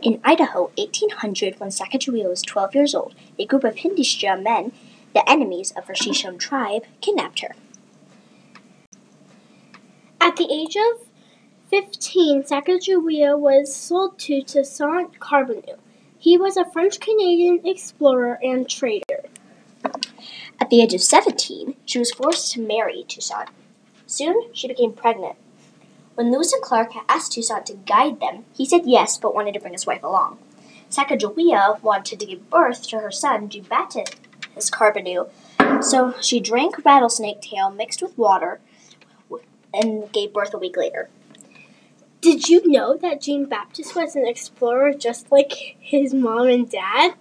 In Idaho, 1800, when Sacagawea was 12 years old, a group of Hidatsa men, the enemies of her Shoshone tribe, kidnapped her. At the age of 15, Sacagawea was sold to Toussaint Charbonneau. He was a French Canadian explorer and trader. At the age of 17, she was forced to marry Toussaint. Soon, she became pregnant. When Lewis and Clark asked Toussaint to guide them, he said yes, but wanted to bring his wife along. Sacagawea wanted to give birth to her son, Jean-Baptiste Charbonneau, so she drank rattlesnake tail mixed with water and gave birth a week later. Did you know that Jean Baptiste was an explorer just like his mom and dad?